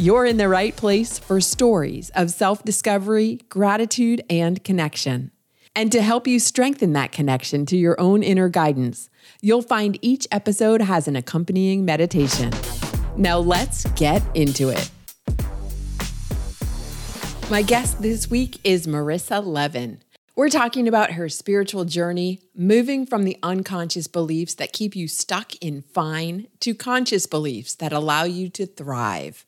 You're in the right place for stories of self discovery, gratitude, and connection. And to help you strengthen that connection to your own inner guidance, you'll find each episode has an accompanying meditation. Now let's get into it. My guest this week is Marissa Levin. We're talking about her spiritual journey, moving from the unconscious beliefs that keep you stuck in fine to conscious beliefs that allow you to thrive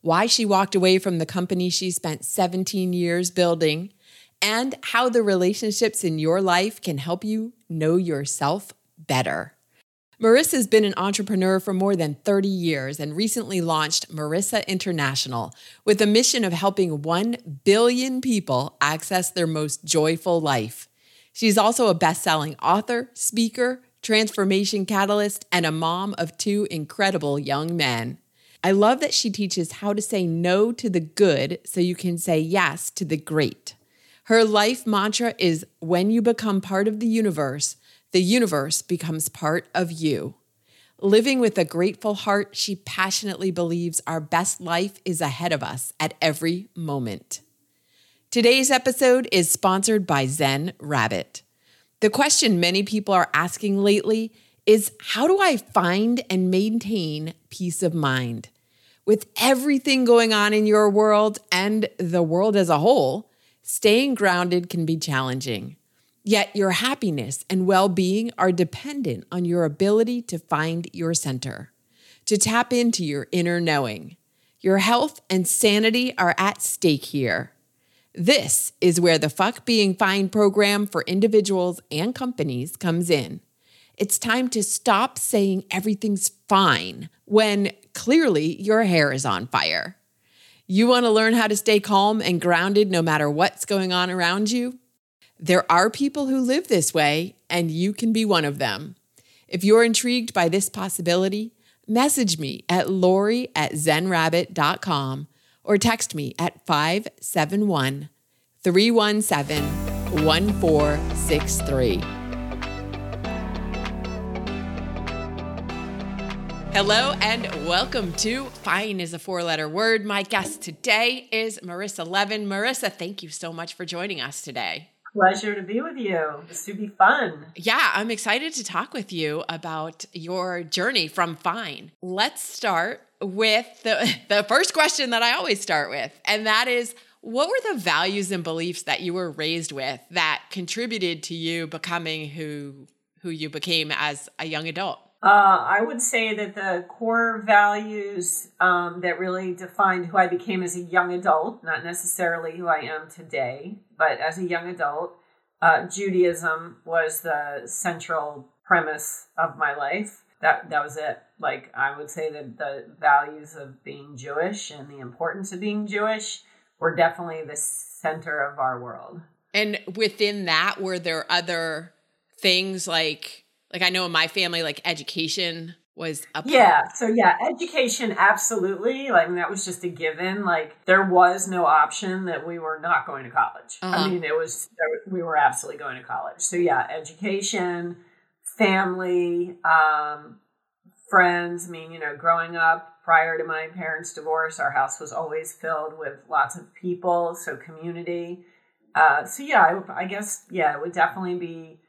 why she walked away from the company she spent 17 years building, and how the relationships in your life can help you know yourself better. Marissa's been an entrepreneur for more than 30 years and recently launched Marissa International with a mission of helping 1 billion people access their most joyful life. She's also a best selling author, speaker, transformation catalyst, and a mom of two incredible young men. I love that she teaches how to say no to the good so you can say yes to the great. Her life mantra is when you become part of the universe, the universe becomes part of you. Living with a grateful heart, she passionately believes our best life is ahead of us at every moment. Today's episode is sponsored by Zen Rabbit. The question many people are asking lately is how do I find and maintain peace of mind? With everything going on in your world and the world as a whole, staying grounded can be challenging. Yet your happiness and well being are dependent on your ability to find your center, to tap into your inner knowing. Your health and sanity are at stake here. This is where the Fuck Being Fine program for individuals and companies comes in. It's time to stop saying everything's fine when clearly your hair is on fire. You want to learn how to stay calm and grounded no matter what's going on around you? There are people who live this way, and you can be one of them. If you're intrigued by this possibility, message me at lori at zenrabbit.com or text me at 571 317 1463. Hello and welcome to Fine is a four letter word. My guest today is Marissa Levin. Marissa, thank you so much for joining us today. Pleasure to be with you. This should be fun. Yeah, I'm excited to talk with you about your journey from Fine. Let's start with the, the first question that I always start with, and that is what were the values and beliefs that you were raised with that contributed to you becoming who who you became as a young adult? Uh, I would say that the core values um, that really defined who I became as a young adult, not necessarily who I am today, but as a young adult, uh, Judaism was the central premise of my life. That that was it. Like I would say that the values of being Jewish and the importance of being Jewish were definitely the center of our world. And within that, were there other things like like I know in my family, like education was a yeah. So yeah, education absolutely. Like that was just a given. Like there was no option that we were not going to college. Uh-huh. I mean, it was we were absolutely going to college. So yeah, education, family, um, friends. I mean, you know, growing up prior to my parents' divorce, our house was always filled with lots of people. So community. Uh, so yeah, I, I guess yeah, it would definitely be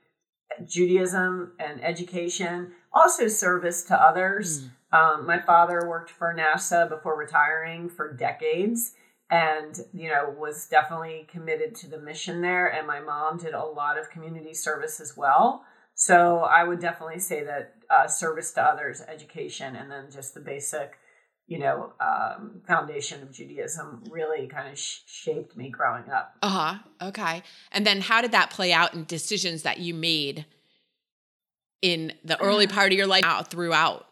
Judaism and education, also service to others. Mm. Um, my father worked for NASA before retiring for decades and you know was definitely committed to the mission there and my mom did a lot of community service as well so i would definitely say that uh, service to others education and then just the basic you know um, foundation of judaism really kind of sh- shaped me growing up uh-huh okay and then how did that play out in decisions that you made in the early uh-huh. part of your life out throughout?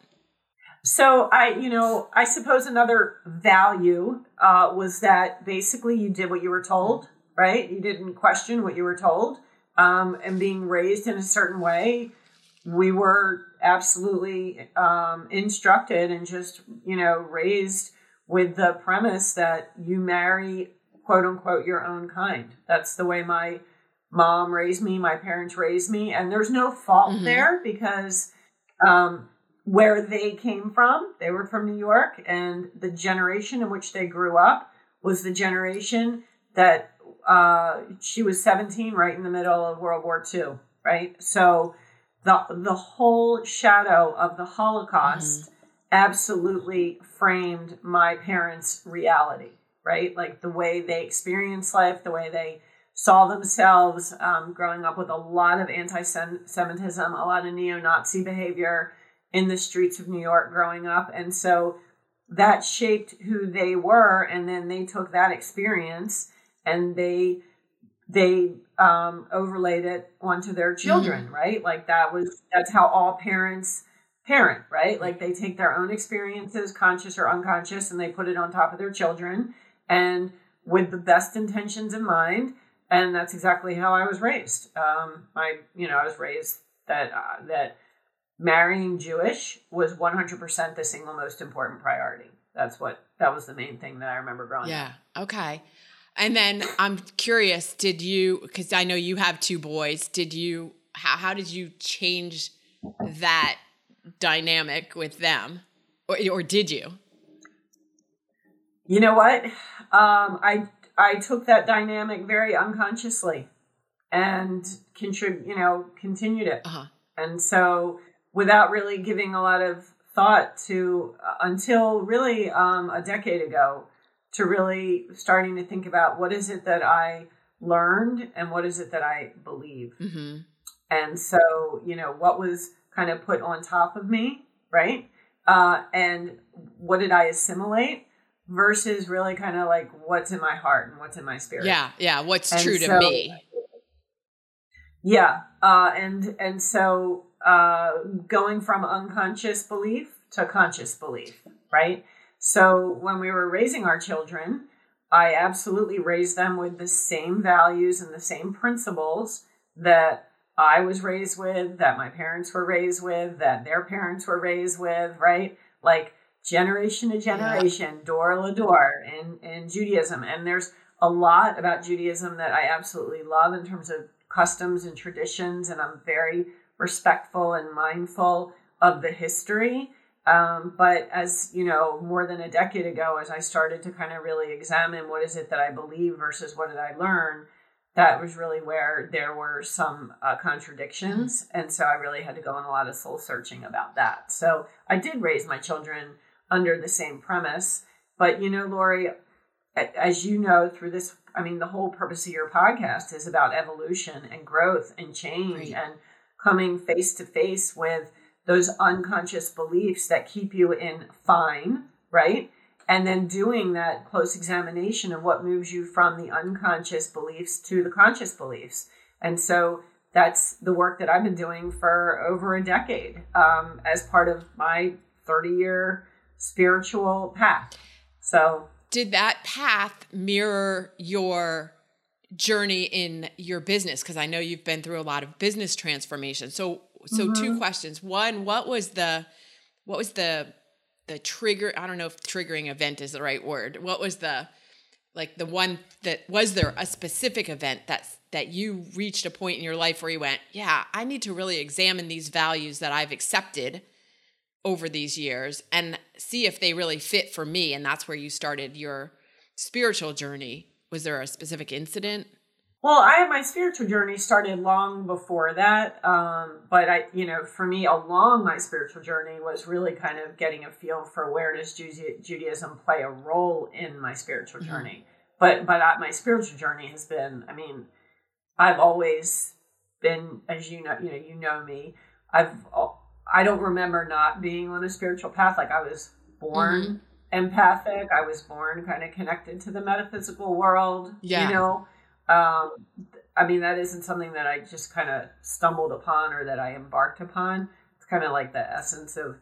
So I, you know, I suppose another value uh, was that basically you did what you were told, right? You didn't question what you were told. Um, and being raised in a certain way, we were absolutely um, instructed and just, you know, raised with the premise that you marry quote unquote your own kind. That's the way my mom raised me, my parents raised me, and there's no fault mm-hmm. there because um, where they came from, they were from New York, and the generation in which they grew up was the generation that uh, she was 17, right in the middle of World War II, right? So the the whole shadow of the Holocaust mm-hmm. absolutely framed my parents' reality right? Like the way they experienced life, the way they saw themselves um, growing up with a lot of anti Semitism, a lot of neo Nazi behavior in the streets of New York growing up. And so that shaped who they were. And then they took that experience and they they um, overlaid it onto their children, mm-hmm. right? Like that was that's how all parents parent, right? Like they take their own experiences, conscious or unconscious, and they put it on top of their children and with the best intentions in mind. And that's exactly how I was raised. Um, I, you know, I was raised that uh, that marrying Jewish was 100% the single most important priority. That's what that was the main thing that I remember growing yeah. up. Yeah. Okay. And then I'm curious, did you because I know you have two boys, did you how how did you change that dynamic with them? Or or did you? You know what? Um, I I took that dynamic very unconsciously and contrib- you know, continued it. Uh-huh. And so without really giving a lot of thought to uh, until really um, a decade ago to really starting to think about what is it that I learned and what is it that I believe. Mm-hmm. And so, you know, what was kind of put on top of me, right? Uh, and what did I assimilate? versus really kind of like what's in my heart and what's in my spirit. Yeah, yeah, what's and true so, to me. Yeah, uh, and and so uh, going from unconscious belief to conscious belief, right? So when we were raising our children, I absolutely raised them with the same values and the same principles that I was raised with, that my parents were raised with, that their parents were raised with, right? Like generation to generation, yeah. door to door in, in Judaism. And there's a lot about Judaism that I absolutely love in terms of customs and traditions. And I'm very respectful and mindful of the history. Um, but as you know, more than a decade ago, as I started to kind of really examine what is it that I believe versus what did I learn, that was really where there were some uh, contradictions. Mm-hmm. And so I really had to go on a lot of soul searching about that. So I did raise my children under the same premise. But you know, Lori, as you know through this, I mean, the whole purpose of your podcast is about evolution and growth and change right. and coming face to face with those unconscious beliefs that keep you in fine, right? And then doing that close examination of what moves you from the unconscious beliefs to the conscious beliefs. And so that's the work that I've been doing for over a decade um, as part of my 30 year spiritual path. So, did that path mirror your journey in your business? Because I know you've been through a lot of business transformation. So, so mm-hmm. two questions. One, what was the what was the the trigger? I don't know if triggering event is the right word. What was the like the one that was there a specific event that's that you reached a point in your life where you went, yeah, I need to really examine these values that I've accepted over these years and see if they really fit for me. And that's where you started your spiritual journey. Was there a specific incident? Well, I my spiritual journey started long before that, um, but I, you know, for me, along my spiritual journey was really kind of getting a feel for where does Judaism play a role in my spiritual mm-hmm. journey. But but my spiritual journey has been, I mean, I've always been, as you know, you know, you know me. I've I don't remember not being on a spiritual path. Like I was born mm-hmm. empathic. I was born kind of connected to the metaphysical world. Yeah. You know, um, I mean, that isn't something that I just kind of stumbled upon or that I embarked upon. It's kind of like the essence of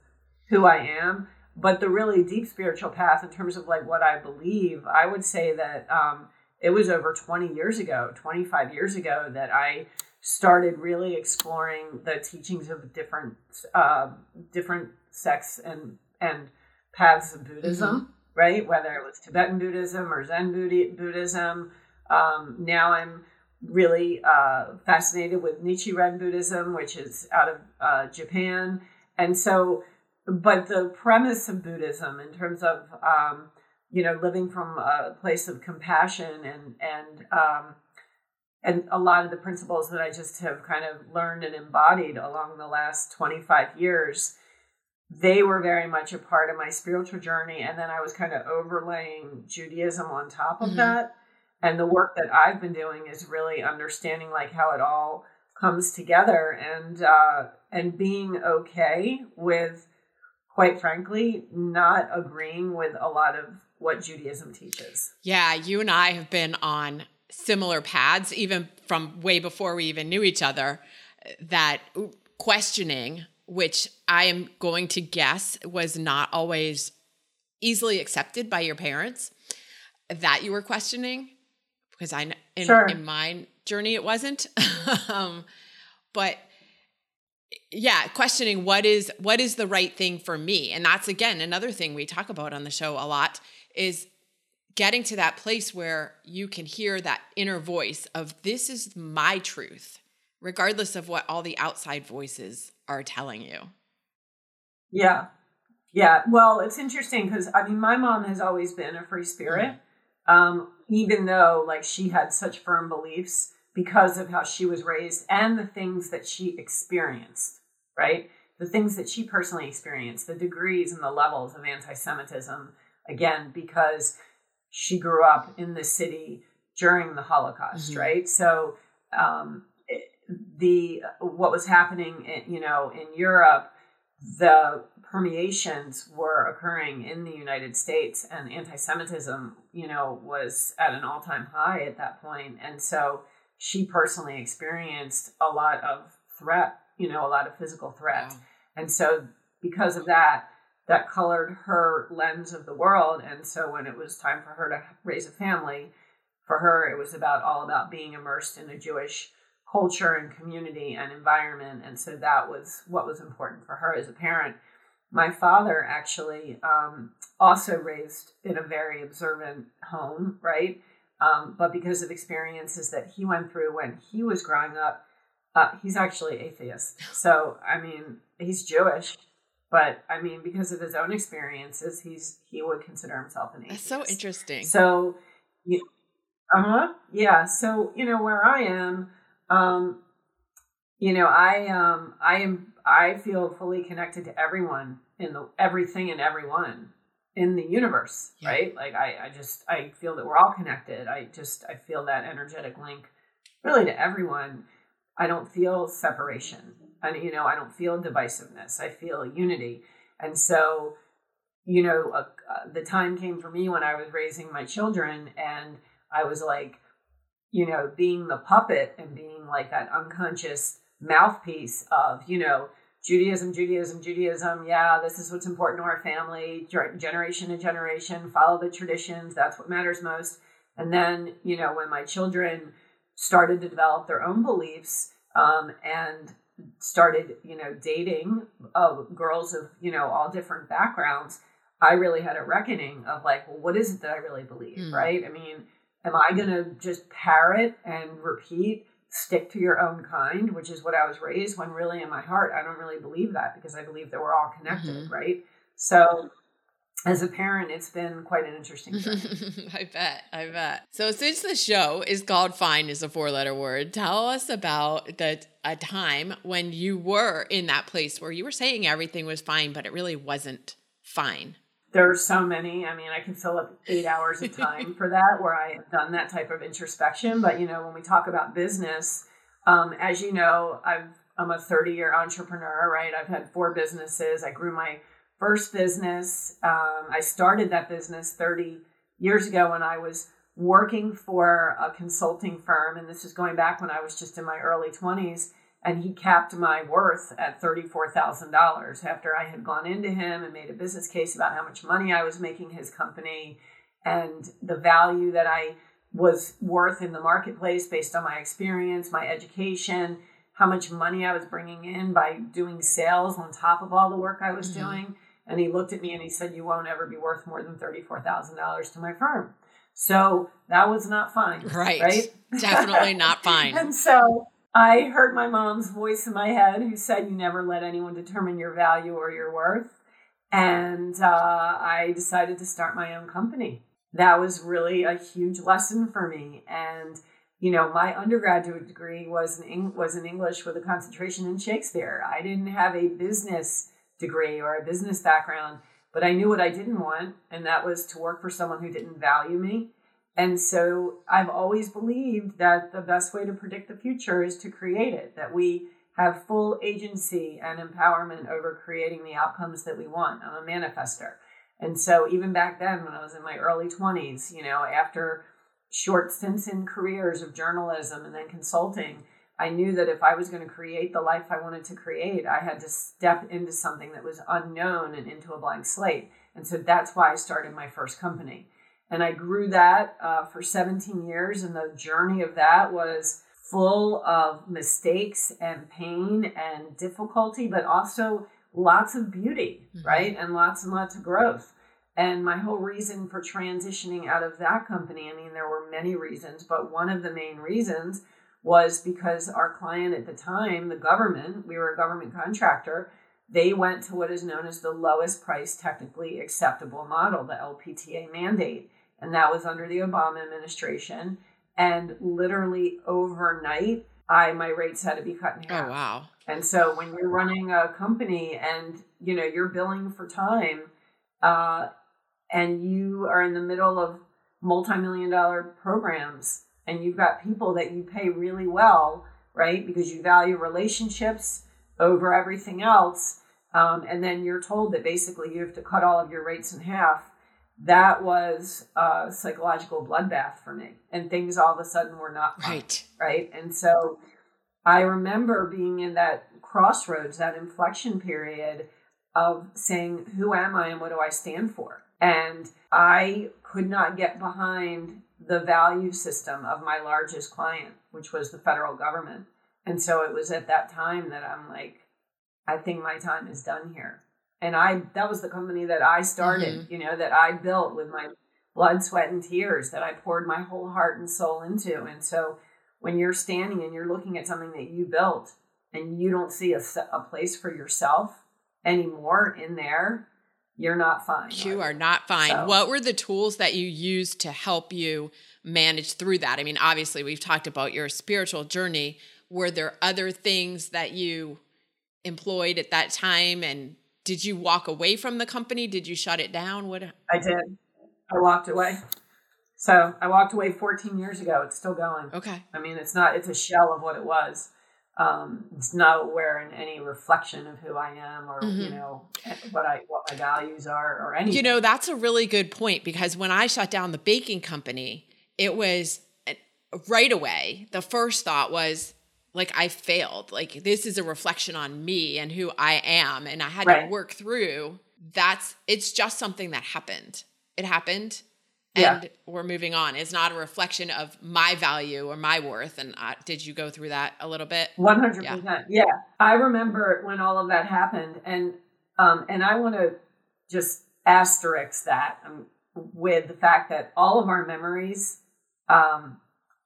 who I am. But the really deep spiritual path, in terms of like what I believe, I would say that um, it was over 20 years ago, 25 years ago that I started really exploring the teachings of different uh, different sects and and paths of Buddhism, mm-hmm. right? Whether it was Tibetan Buddhism or Zen Buddhism. Um, now I'm really uh, fascinated with Nichiren Buddhism, which is out of uh, Japan. And so, but the premise of Buddhism, in terms of um, you know living from a place of compassion and and um, and a lot of the principles that I just have kind of learned and embodied along the last 25 years, they were very much a part of my spiritual journey. And then I was kind of overlaying Judaism on top of mm-hmm. that and the work that I've been doing is really understanding like how it all comes together and uh, and being okay with, quite frankly, not agreeing with a lot of what Judaism teaches. Yeah, you and I have been on similar paths, even from way before we even knew each other. That questioning, which I am going to guess was not always easily accepted by your parents, that you were questioning because I in, sure. in my journey it wasn't. um, but yeah, questioning what is what is the right thing for me, and that's again another thing we talk about on the show a lot is getting to that place where you can hear that inner voice of this is my truth, regardless of what all the outside voices are telling you. Yeah. Yeah. Well, it's interesting because I mean, my mom has always been a free spirit. Mm-hmm. Um, even though like she had such firm beliefs because of how she was raised and the things that she experienced, right? The things that she personally experienced, the degrees and the levels of anti Semitism, again, because she grew up in the city during the Holocaust, mm-hmm. right? So, um, the what was happening, in, you know, in Europe, the permeations were occurring in the United States, and anti-Semitism, you know, was at an all-time high at that point. And so she personally experienced a lot of threat, you know, a lot of physical threat. And so because of that, that colored her lens of the world. And so when it was time for her to raise a family, for her it was about all about being immersed in a Jewish culture and community and environment. And so that was what was important for her as a parent my father actually um, also raised in a very observant home, right? Um, but because of experiences that he went through when he was growing up, uh, he's actually atheist. So, I mean, he's Jewish, but I mean, because of his own experiences, he's he would consider himself an atheist. That's so interesting. So, yeah, uh huh, yeah. So, you know, where I am, um, you know, I um, I am I feel fully connected to everyone in the everything and everyone in the universe, yeah. right? Like I, I just I feel that we're all connected. I just I feel that energetic link really to everyone. I don't feel separation. And you know, I don't feel divisiveness. I feel unity. And so, you know, uh, uh, the time came for me when I was raising my children and I was like, you know, being the puppet and being like that unconscious mouthpiece of, you know, Judaism, Judaism, Judaism. Yeah, this is what's important to our family, generation to generation, follow the traditions. That's what matters most. And then, you know, when my children started to develop their own beliefs um, and started, you know, dating uh, girls of, you know, all different backgrounds, I really had a reckoning of like, well, what is it that I really believe, mm. right? I mean, am I going to just parrot and repeat stick to your own kind, which is what I was raised when really in my heart, I don't really believe that because I believe that we're all connected, mm-hmm. right? So as a parent, it's been quite an interesting journey. I bet. I bet. So since the show is called Fine is a four letter word, tell us about the a time when you were in that place where you were saying everything was fine, but it really wasn't fine there are so many. I mean, I can fill up eight hours of time for that where I have done that type of introspection. But you know, when we talk about business, um, as you know, I've I'm a 30 year entrepreneur, right? I've had four businesses. I grew my first business. Um, I started that business 30 years ago when I was working for a consulting firm, and this is going back when I was just in my early 20s and he capped my worth at $34,000 after I had gone into him and made a business case about how much money I was making his company and the value that I was worth in the marketplace based on my experience, my education, how much money I was bringing in by doing sales on top of all the work I was mm-hmm. doing. And he looked at me and he said, You won't ever be worth more than $34,000 to my firm. So that was not fine. Right. Right. Definitely not fine. and so I heard my mom's voice in my head who said, You never let anyone determine your value or your worth. And uh, I decided to start my own company. That was really a huge lesson for me. And you know, my undergraduate degree was in was in English with a concentration in Shakespeare. I didn't have a business degree or a business background, but I knew what I didn't want, and that was to work for someone who didn't value me. And so I've always believed that the best way to predict the future is to create it, that we have full agency and empowerment over creating the outcomes that we want. I'm a manifester. And so even back then, when I was in my early 20s, you know, after short stints in careers of journalism and then consulting, I knew that if I was going to create the life I wanted to create, I had to step into something that was unknown and into a blank slate. And so that's why I started my first company. And I grew that uh, for 17 years. And the journey of that was full of mistakes and pain and difficulty, but also lots of beauty, mm-hmm. right? And lots and lots of growth. And my whole reason for transitioning out of that company, I mean, there were many reasons, but one of the main reasons was because our client at the time, the government, we were a government contractor, they went to what is known as the lowest price technically acceptable model, the LPTA mandate. And that was under the Obama administration. And literally overnight, I my rates had to be cut in half. Oh wow. And so when you're running a company and you know you're billing for time, uh, and you are in the middle of multi-million dollar programs and you've got people that you pay really well, right? Because you value relationships over everything else. Um, and then you're told that basically you have to cut all of your rates in half. That was a psychological bloodbath for me. And things all of a sudden were not fun, right. Right. And so I remember being in that crossroads, that inflection period of saying, who am I and what do I stand for? And I could not get behind the value system of my largest client, which was the federal government. And so it was at that time that I'm like, I think my time is done here. And I that was the company that I started, mm-hmm. you know, that I built with my blood, sweat, and tears that I poured my whole heart and soul into. And so when you're standing and you're looking at something that you built and you don't see a, a place for yourself anymore in there, you're not fine. You are not fine. So. What were the tools that you used to help you manage through that? I mean, obviously, we've talked about your spiritual journey. Were there other things that you employed at that time? And did you walk away from the company? Did you shut it down? What I did. I walked away. So I walked away 14 years ago. It's still going. Okay. I mean, it's not, it's a shell of what it was um, it's not aware in any reflection of who I am or mm-hmm. you know what I what my values are or anything. You know that's a really good point because when I shut down the baking company, it was eh, right away. The first thought was like I failed. Like this is a reflection on me and who I am, and I had right. to work through. That's it's just something that happened. It happened and yeah. we're moving on. It's not a reflection of my value or my worth. And uh, did you go through that a little bit? One hundred percent. Yeah, I remember when all of that happened, and um, and I want to just asterisk that um, with the fact that all of our memories um,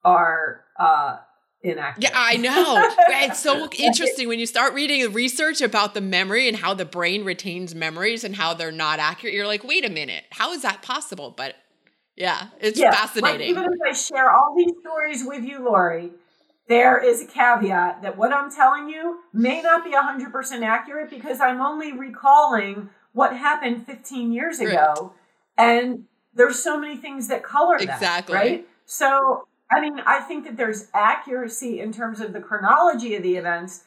are. Uh, inaccurate. Yeah, I know. it's so interesting when you start reading the research about the memory and how the brain retains memories and how they're not accurate. You're like, wait a minute, how is that possible? But yeah, it's yeah, fascinating. Like even if I share all these stories with you, Lori, there is a caveat that what I'm telling you may not be 100% accurate because I'm only recalling what happened 15 years ago. Right. And there's so many things that color that. Exactly. Right. So, I mean, I think that there's accuracy in terms of the chronology of the events,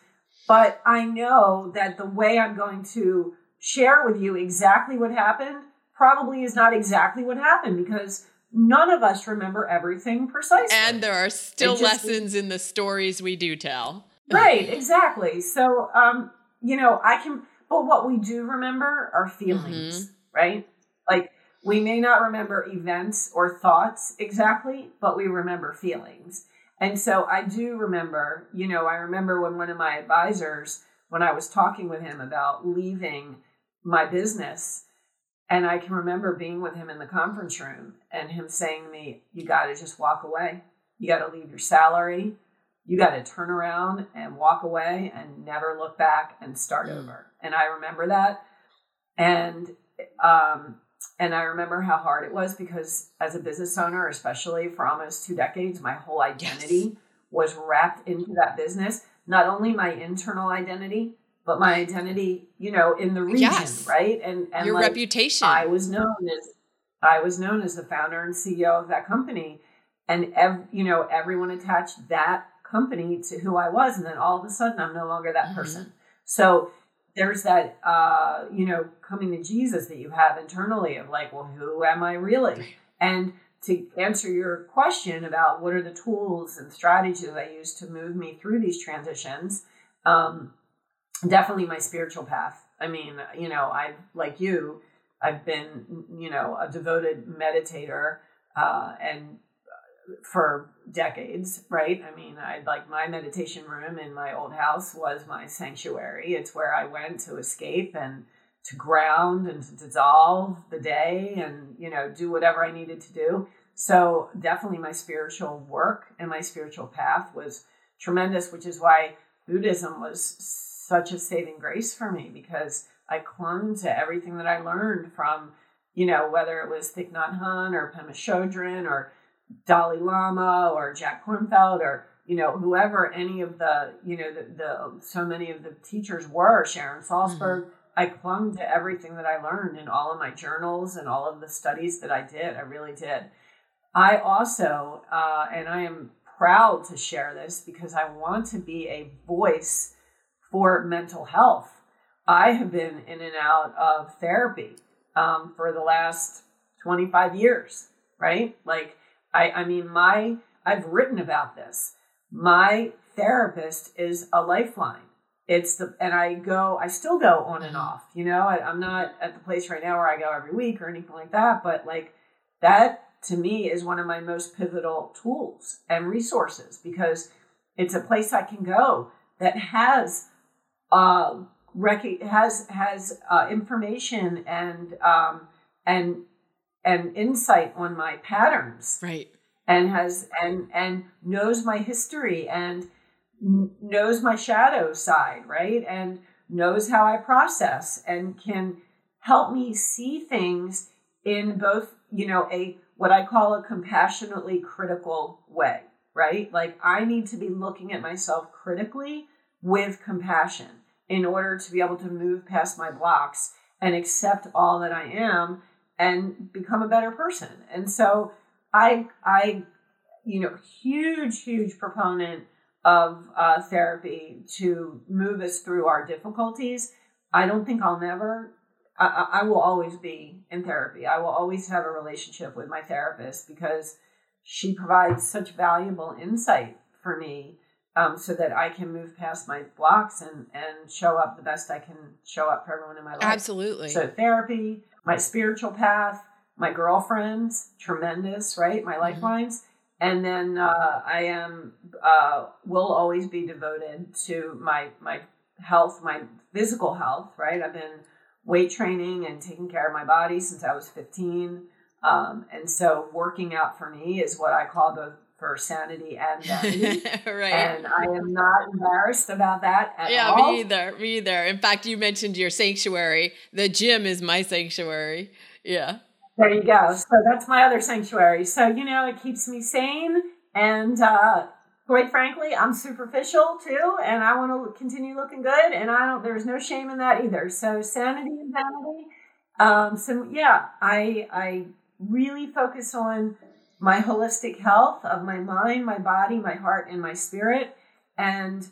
but I know that the way I'm going to share with you exactly what happened probably is not exactly what happened because none of us remember everything precisely. And there are still just, lessons in the stories we do tell. Right, exactly. So, um, you know, I can, but what we do remember are feelings, mm-hmm. right? Like we may not remember events or thoughts exactly, but we remember feelings. And so I do remember, you know, I remember when one of my advisors, when I was talking with him about leaving my business, and I can remember being with him in the conference room and him saying to me, You got to just walk away. You got to leave your salary. You got to turn around and walk away and never look back and start mm. over. And I remember that. And um, and I remember how hard it was because as a business owner, especially for almost two decades, my whole identity yes. was wrapped into that business. Not only my internal identity, but my identity, you know, in the region, yes. right? And and your like, reputation. I was known as I was known as the founder and CEO of that company, and ev- you know, everyone attached that company to who I was, and then all of a sudden, I'm no longer that mm-hmm. person. So there's that uh, you know coming to jesus that you have internally of like well who am i really? And to answer your question about what are the tools and strategies i use to move me through these transitions um, definitely my spiritual path. I mean you know i like you i've been you know a devoted meditator uh, and for decades, right? I mean, I like my meditation room in my old house was my sanctuary. It's where I went to escape and to ground and to dissolve the day and, you know, do whatever I needed to do. So, definitely my spiritual work and my spiritual path was tremendous, which is why Buddhism was such a saving grace for me because I clung to everything that I learned from, you know, whether it was Thich Nhat Hanh or Pema Chodron or Dalai Lama or Jack Kornfield or you know whoever any of the you know the, the so many of the teachers were Sharon Salzberg. Mm-hmm. I clung to everything that I learned in all of my journals and all of the studies that I did. I really did. I also, uh, and I am proud to share this because I want to be a voice for mental health. I have been in and out of therapy um, for the last 25 years, right? Like, I, I mean, my, I've written about this. My therapist is a lifeline. It's the, and I go, I still go on and mm-hmm. off, you know, I, I'm not at the place right now where I go every week or anything like that, but like that to me is one of my most pivotal tools and resources because it's a place I can go that has, uh, rec- has, has, uh, information and, um, and and insight on my patterns. Right. And has and and knows my history and knows my shadow side right? And knows how i process and can help me see things in both you know a what i call a compassionately critical way right? Like i need to be looking at myself critically with compassion in order to be able to move past my blocks and accept all that i am and become a better person. And so I, I, you know, huge, huge proponent of uh, therapy to move us through our difficulties. I don't think I'll never, I, I will always be in therapy. I will always have a relationship with my therapist because she provides such valuable insight for me um, so that I can move past my blocks and, and show up the best I can show up for everyone in my life. Absolutely. So therapy, my spiritual path, my girlfriends, tremendous, right? My mm-hmm. lifelines. And then uh, I am uh, will always be devoted to my my health, my physical health, right? I've been weight training and taking care of my body since I was 15. Um, and so working out for me is what I call the for sanity and vanity. right. And I am not embarrassed about that at yeah, all. Yeah, me either. Me either. In fact, you mentioned your sanctuary. The gym is my sanctuary. Yeah. There you go. So that's my other sanctuary. So, you know, it keeps me sane. And uh, quite frankly, I'm superficial too. And I want to continue looking good. And I don't, there's no shame in that either. So, sanity and vanity. Um, so, yeah, I, I really focus on my holistic health of my mind, my body, my heart, and my spirit. And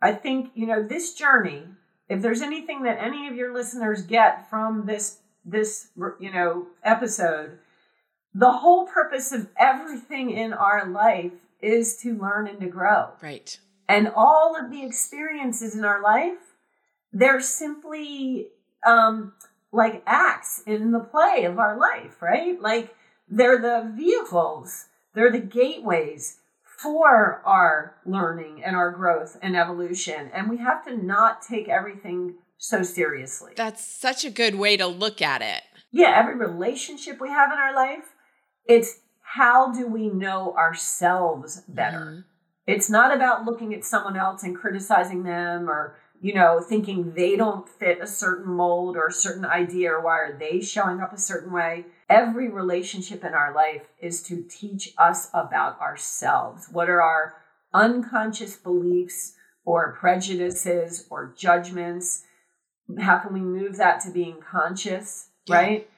I think, you know, this journey, if there's anything that any of your listeners get from this, this, you know, episode, the whole purpose of everything in our life is to learn and to grow. Right. And all of the experiences in our life, they're simply um, like acts in the play of our life, right? Like they're the vehicles, they're the gateways for our learning and our growth and evolution. And we have to not take everything so seriously. That's such a good way to look at it. Yeah, every relationship we have in our life, it's how do we know ourselves better? Mm-hmm. It's not about looking at someone else and criticizing them or, you know, thinking they don't fit a certain mold or a certain idea or why are they showing up a certain way. Every relationship in our life is to teach us about ourselves. What are our unconscious beliefs or prejudices or judgments? How can we move that to being conscious, yeah. right?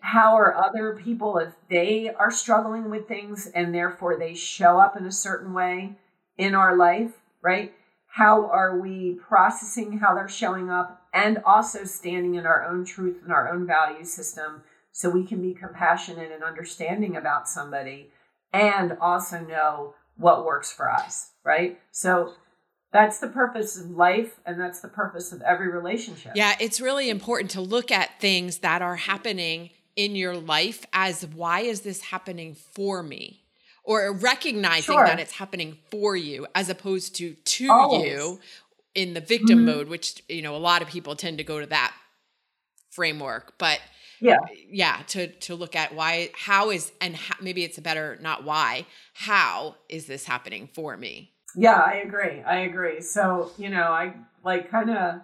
How are other people, if they are struggling with things and therefore they show up in a certain way in our life, right? How are we processing how they're showing up and also standing in our own truth and our own value system so we can be compassionate and understanding about somebody and also know what works for us, right? So that's the purpose of life and that's the purpose of every relationship. Yeah, it's really important to look at things that are happening in your life as why is this happening for me? Or recognizing sure. that it's happening for you as opposed to to Always. you in the victim mm-hmm. mode, which you know a lot of people tend to go to that framework. But yeah, yeah, to to look at why, how is, and how, maybe it's a better not why, how is this happening for me? Yeah, I agree. I agree. So, you know, I like kind of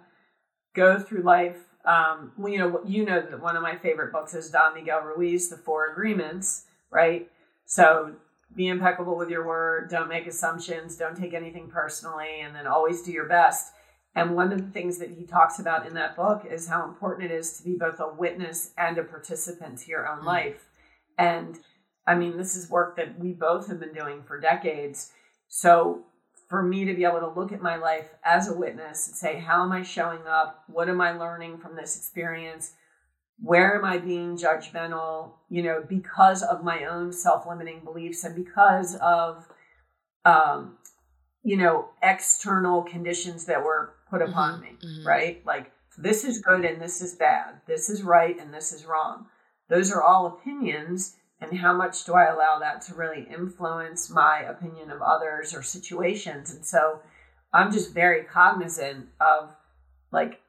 go through life. Um, well, you know, you know that one of my favorite books is Don Miguel Ruiz, The Four Agreements, right? So, be impeccable with your word. Don't make assumptions. Don't take anything personally, and then always do your best. And one of the things that he talks about in that book is how important it is to be both a witness and a participant to your own mm-hmm. life. And I mean, this is work that we both have been doing for decades. So for me to be able to look at my life as a witness and say, how am I showing up? What am I learning from this experience? Where am I being judgmental? You know, because of my own self limiting beliefs and because of, um, you know, external conditions that were put upon mm-hmm, me, mm-hmm. right? Like, this is good and this is bad. This is right and this is wrong. Those are all opinions and how much do I allow that to really influence my opinion of others or situations? And so I'm just very cognizant of like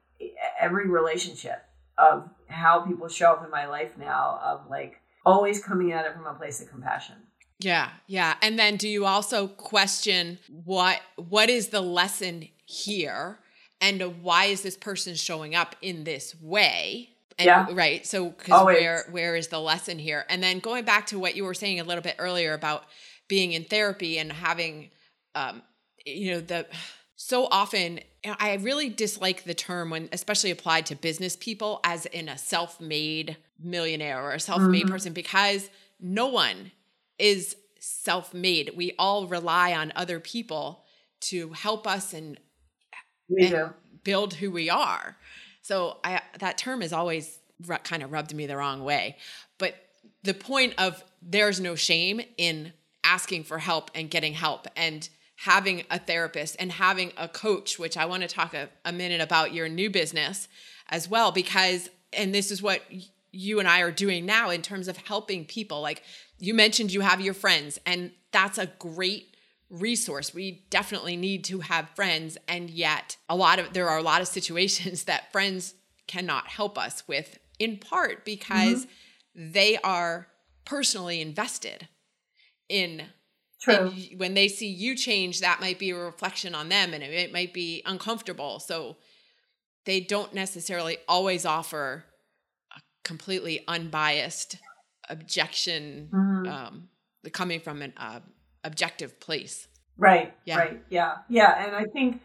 every relationship of how people show up in my life now of like always coming at it from a place of compassion. Yeah, yeah. And then do you also question what what is the lesson here and why is this person showing up in this way? And, yeah. Right. So, because where where is the lesson here? And then going back to what you were saying a little bit earlier about being in therapy and having, um, you know, the so often I really dislike the term when, especially applied to business people, as in a self-made millionaire or a self-made mm-hmm. person, because no one is self-made. We all rely on other people to help us and, and build who we are. So I, that term has always r- kind of rubbed me the wrong way. But the point of there's no shame in asking for help and getting help and having a therapist and having a coach, which I want to talk a, a minute about your new business as well, because, and this is what you and I are doing now in terms of helping people. Like you mentioned, you have your friends, and that's a great resource. We definitely need to have friends and yet a lot of there are a lot of situations that friends cannot help us with in part because mm-hmm. they are personally invested in True. when they see you change that might be a reflection on them and it might be uncomfortable so they don't necessarily always offer a completely unbiased objection mm-hmm. um, coming from an uh, objective place. Right. Yeah. Right. Yeah. Yeah. And I think,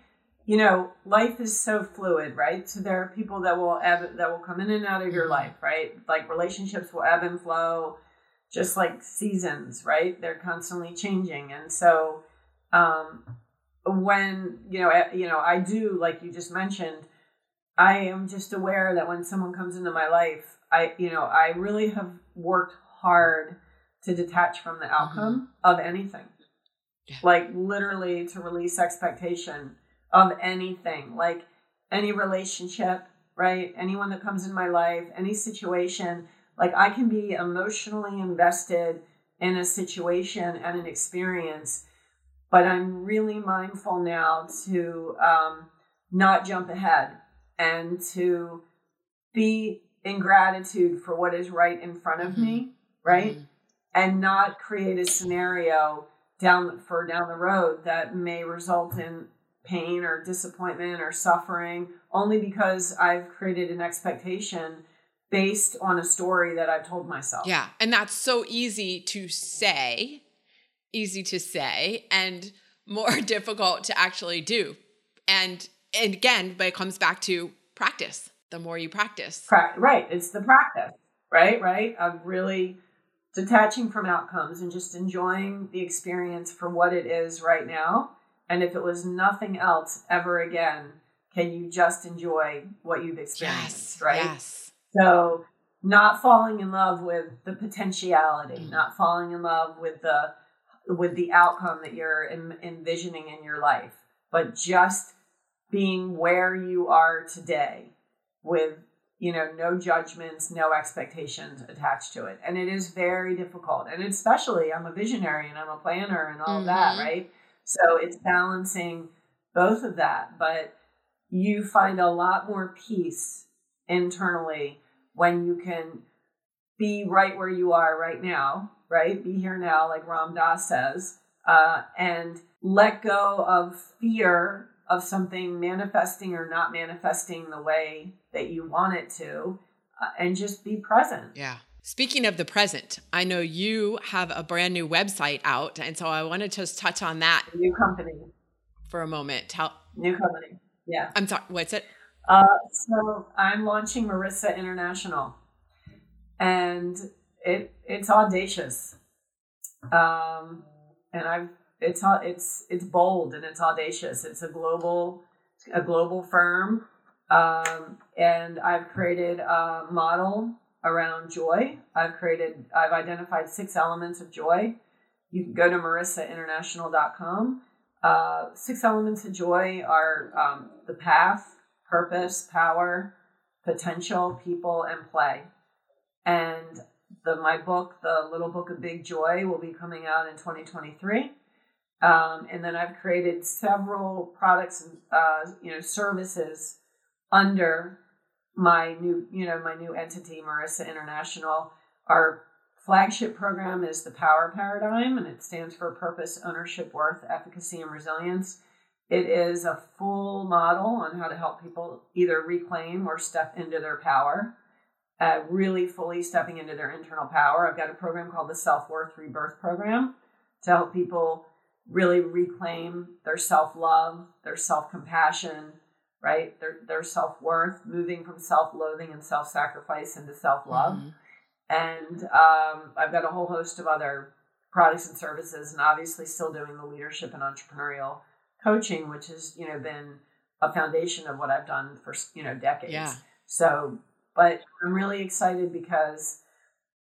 you know, life is so fluid, right? So there are people that will ebb, that will come in and out of your mm-hmm. life, right? Like relationships will ebb and flow, just like seasons, right? They're constantly changing, and so um, when you know, you know, I do like you just mentioned. I am just aware that when someone comes into my life, I, you know, I really have worked hard to detach from the mm-hmm. outcome mm-hmm. of anything. Yeah. Like literally to release expectation of anything, like any relationship right? Anyone that comes in my life, any situation, like I can be emotionally invested in a situation and an experience, but I'm really mindful now to um, not jump ahead and to be in gratitude for what is right in front of mm-hmm. me, right? Mm-hmm. And not create a scenario down for down the road that may result in pain or disappointment or suffering only because I've created an expectation based on a story that I've told myself. Yeah. And that's so easy to say, easy to say, and more difficult to actually do. And and again, but it comes back to practice. The more you practice. right. It's the practice. Right, right. Of really detaching from outcomes and just enjoying the experience for what it is right now. And if it was nothing else ever again, can you just enjoy what you've experienced? Yes, right. Yes. So not falling in love with the potentiality, mm. not falling in love with the with the outcome that you're em- envisioning in your life, but just being where you are today with you know no judgments no expectations attached to it. And it is very difficult. And especially i'm a visionary and i'm a planner and all mm-hmm. that right? So it's balancing both of that. But you find a lot more peace internally when you can be right where you are right now right? Be here now like ram dass says uh, and let go of fear of something manifesting or not manifesting the way that you want it to uh, and just be present. Yeah. Speaking of the present, I know you have a brand new website out. And so I want to just touch on that. New company. For a moment. How, new company. Yeah. I'm sorry. What's it? Uh, so I'm launching Marissa International. And it it's audacious. Um, and I've it's it's it's bold and it's audacious. It's a global a global firm, um, and I've created a model around joy. I've created I've identified six elements of joy. You can go to marissainternational.com. Uh, six elements of joy are um, the path, purpose, power, potential, people, and play. And the my book, the Little Book of Big Joy, will be coming out in 2023. Um, and then I've created several products and uh, you know services under my new you know my new entity, Marissa International. Our flagship program is the Power Paradigm, and it stands for Purpose, Ownership, Worth, Efficacy, and Resilience. It is a full model on how to help people either reclaim or step into their power, uh, really fully stepping into their internal power. I've got a program called the Self Worth Rebirth Program to help people really reclaim their self love, their self compassion, right? Their, their self worth, moving from self loathing and self sacrifice into self love. Mm-hmm. And um, I've got a whole host of other products and services, and obviously still doing the leadership and entrepreneurial coaching, which has you know been a foundation of what I've done for you know decades. Yeah. So, but I'm really excited because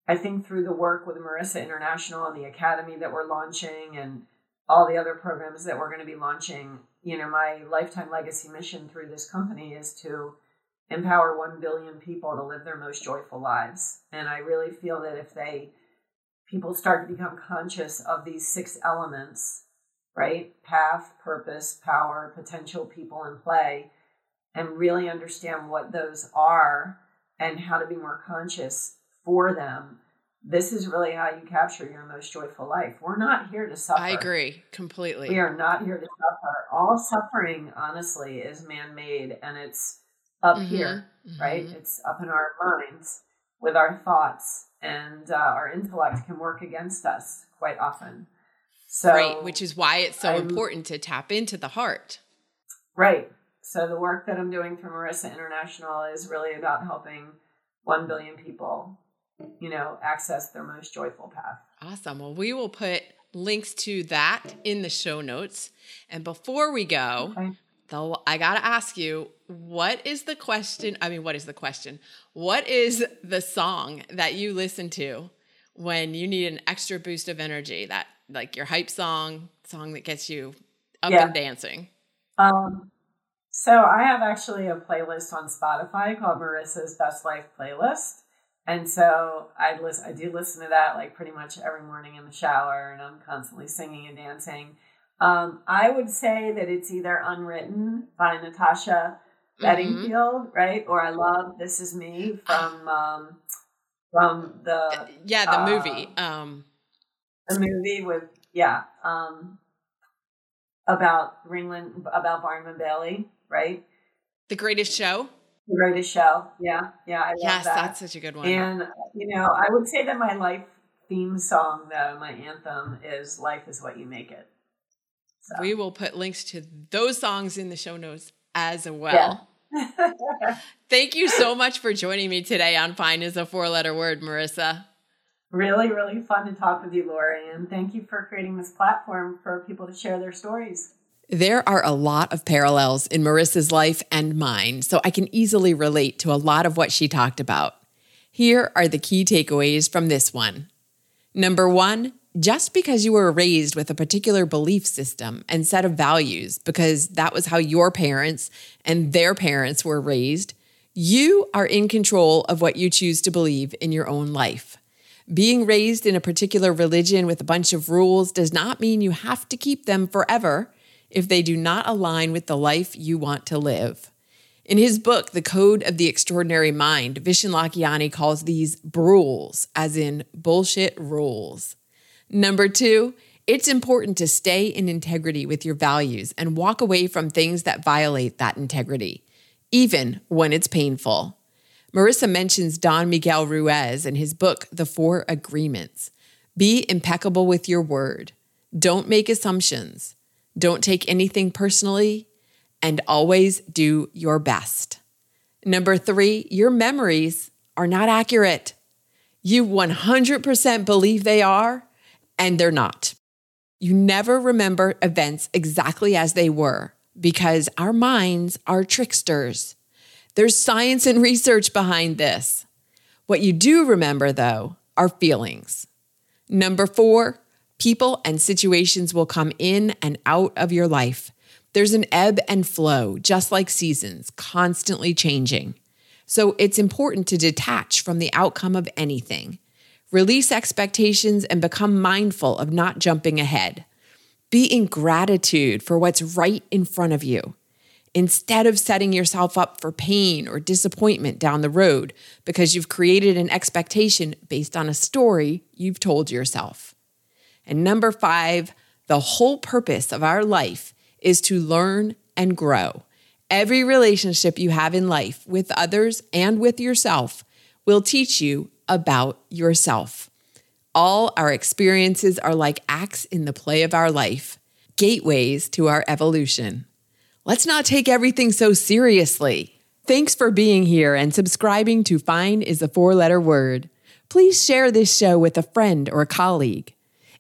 I think through the work with Marissa International and the academy that we're launching and all the other programs that we're going to be launching, you know, my lifetime legacy mission through this company is to empower 1 billion people to live their most joyful lives. And I really feel that if they, people start to become conscious of these six elements, right? Path, purpose, power, potential, people, and play, and really understand what those are and how to be more conscious for them this is really how you capture your most joyful life. We're not here to suffer. I agree completely. We are not here to suffer. All suffering, honestly, is man made and it's up mm-hmm. here, mm-hmm. right? It's up in our minds with our thoughts, and uh, our intellect can work against us quite often. So, right, which is why it's so I'm, important to tap into the heart. Right. So, the work that I'm doing for Marissa International is really about helping 1 billion people you know, access their most joyful path. Awesome. Well, we will put links to that in the show notes. And before we go, okay. though, I got to ask you, what is the question? I mean, what is the question? What is the song that you listen to when you need an extra boost of energy? That like your hype song, song that gets you up yeah. and dancing? Um, So I have actually a playlist on Spotify called Marissa's Best Life Playlist. And so I listen I do listen to that like pretty much every morning in the shower and I'm constantly singing and dancing. Um, I would say that it's either Unwritten by Natasha Bedingfield, mm-hmm. right? Or I love This Is Me from um, from the uh, Yeah, the uh, movie. Um the movie with yeah, um about Ringling about Barnum and Bailey right? The Greatest Show. The a Show. Yeah, yeah. I love that. yes, that. that's such a good one. And you know, I would say that my life theme song, though, my anthem is "Life Is What You Make It." So. We will put links to those songs in the show notes as well. Yeah. Thank you so much for joining me today on Fine is a Four Letter Word, Marissa. Really, really fun to talk with you, Lori, and thank you for creating this platform for people to share their stories. There are a lot of parallels in Marissa's life and mine, so I can easily relate to a lot of what she talked about. Here are the key takeaways from this one. Number one, just because you were raised with a particular belief system and set of values, because that was how your parents and their parents were raised, you are in control of what you choose to believe in your own life. Being raised in a particular religion with a bunch of rules does not mean you have to keep them forever if they do not align with the life you want to live. In his book, The Code of the Extraordinary Mind, Vishen Lakhiani calls these brules, as in bullshit rules. Number two, it's important to stay in integrity with your values and walk away from things that violate that integrity, even when it's painful. Marissa mentions Don Miguel Ruiz in his book, The Four Agreements. Be impeccable with your word. Don't make assumptions. Don't take anything personally and always do your best. Number three, your memories are not accurate. You 100% believe they are, and they're not. You never remember events exactly as they were because our minds are tricksters. There's science and research behind this. What you do remember, though, are feelings. Number four, People and situations will come in and out of your life. There's an ebb and flow, just like seasons, constantly changing. So it's important to detach from the outcome of anything. Release expectations and become mindful of not jumping ahead. Be in gratitude for what's right in front of you instead of setting yourself up for pain or disappointment down the road because you've created an expectation based on a story you've told yourself. And number five, the whole purpose of our life is to learn and grow. Every relationship you have in life with others and with yourself will teach you about yourself. All our experiences are like acts in the play of our life, gateways to our evolution. Let's not take everything so seriously. Thanks for being here and subscribing to Fine is a four letter word. Please share this show with a friend or a colleague.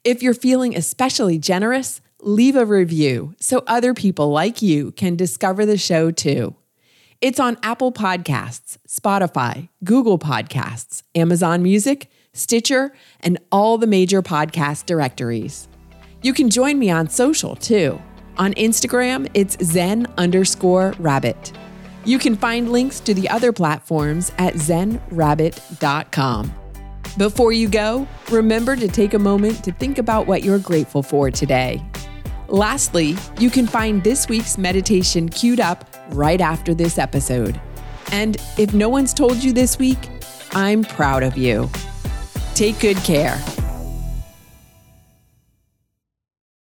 If you're feeling especially generous, leave a review so other people like you can discover the show too. It's on Apple Podcasts, Spotify, Google Podcasts, Amazon Music, Stitcher, and all the major podcast directories. You can join me on social too. On Instagram, it's zen underscore rabbit. You can find links to the other platforms at zenrabbit.com. Before you go, remember to take a moment to think about what you're grateful for today. Lastly, you can find this week's meditation queued up right after this episode. And if no one's told you this week, I'm proud of you. Take good care.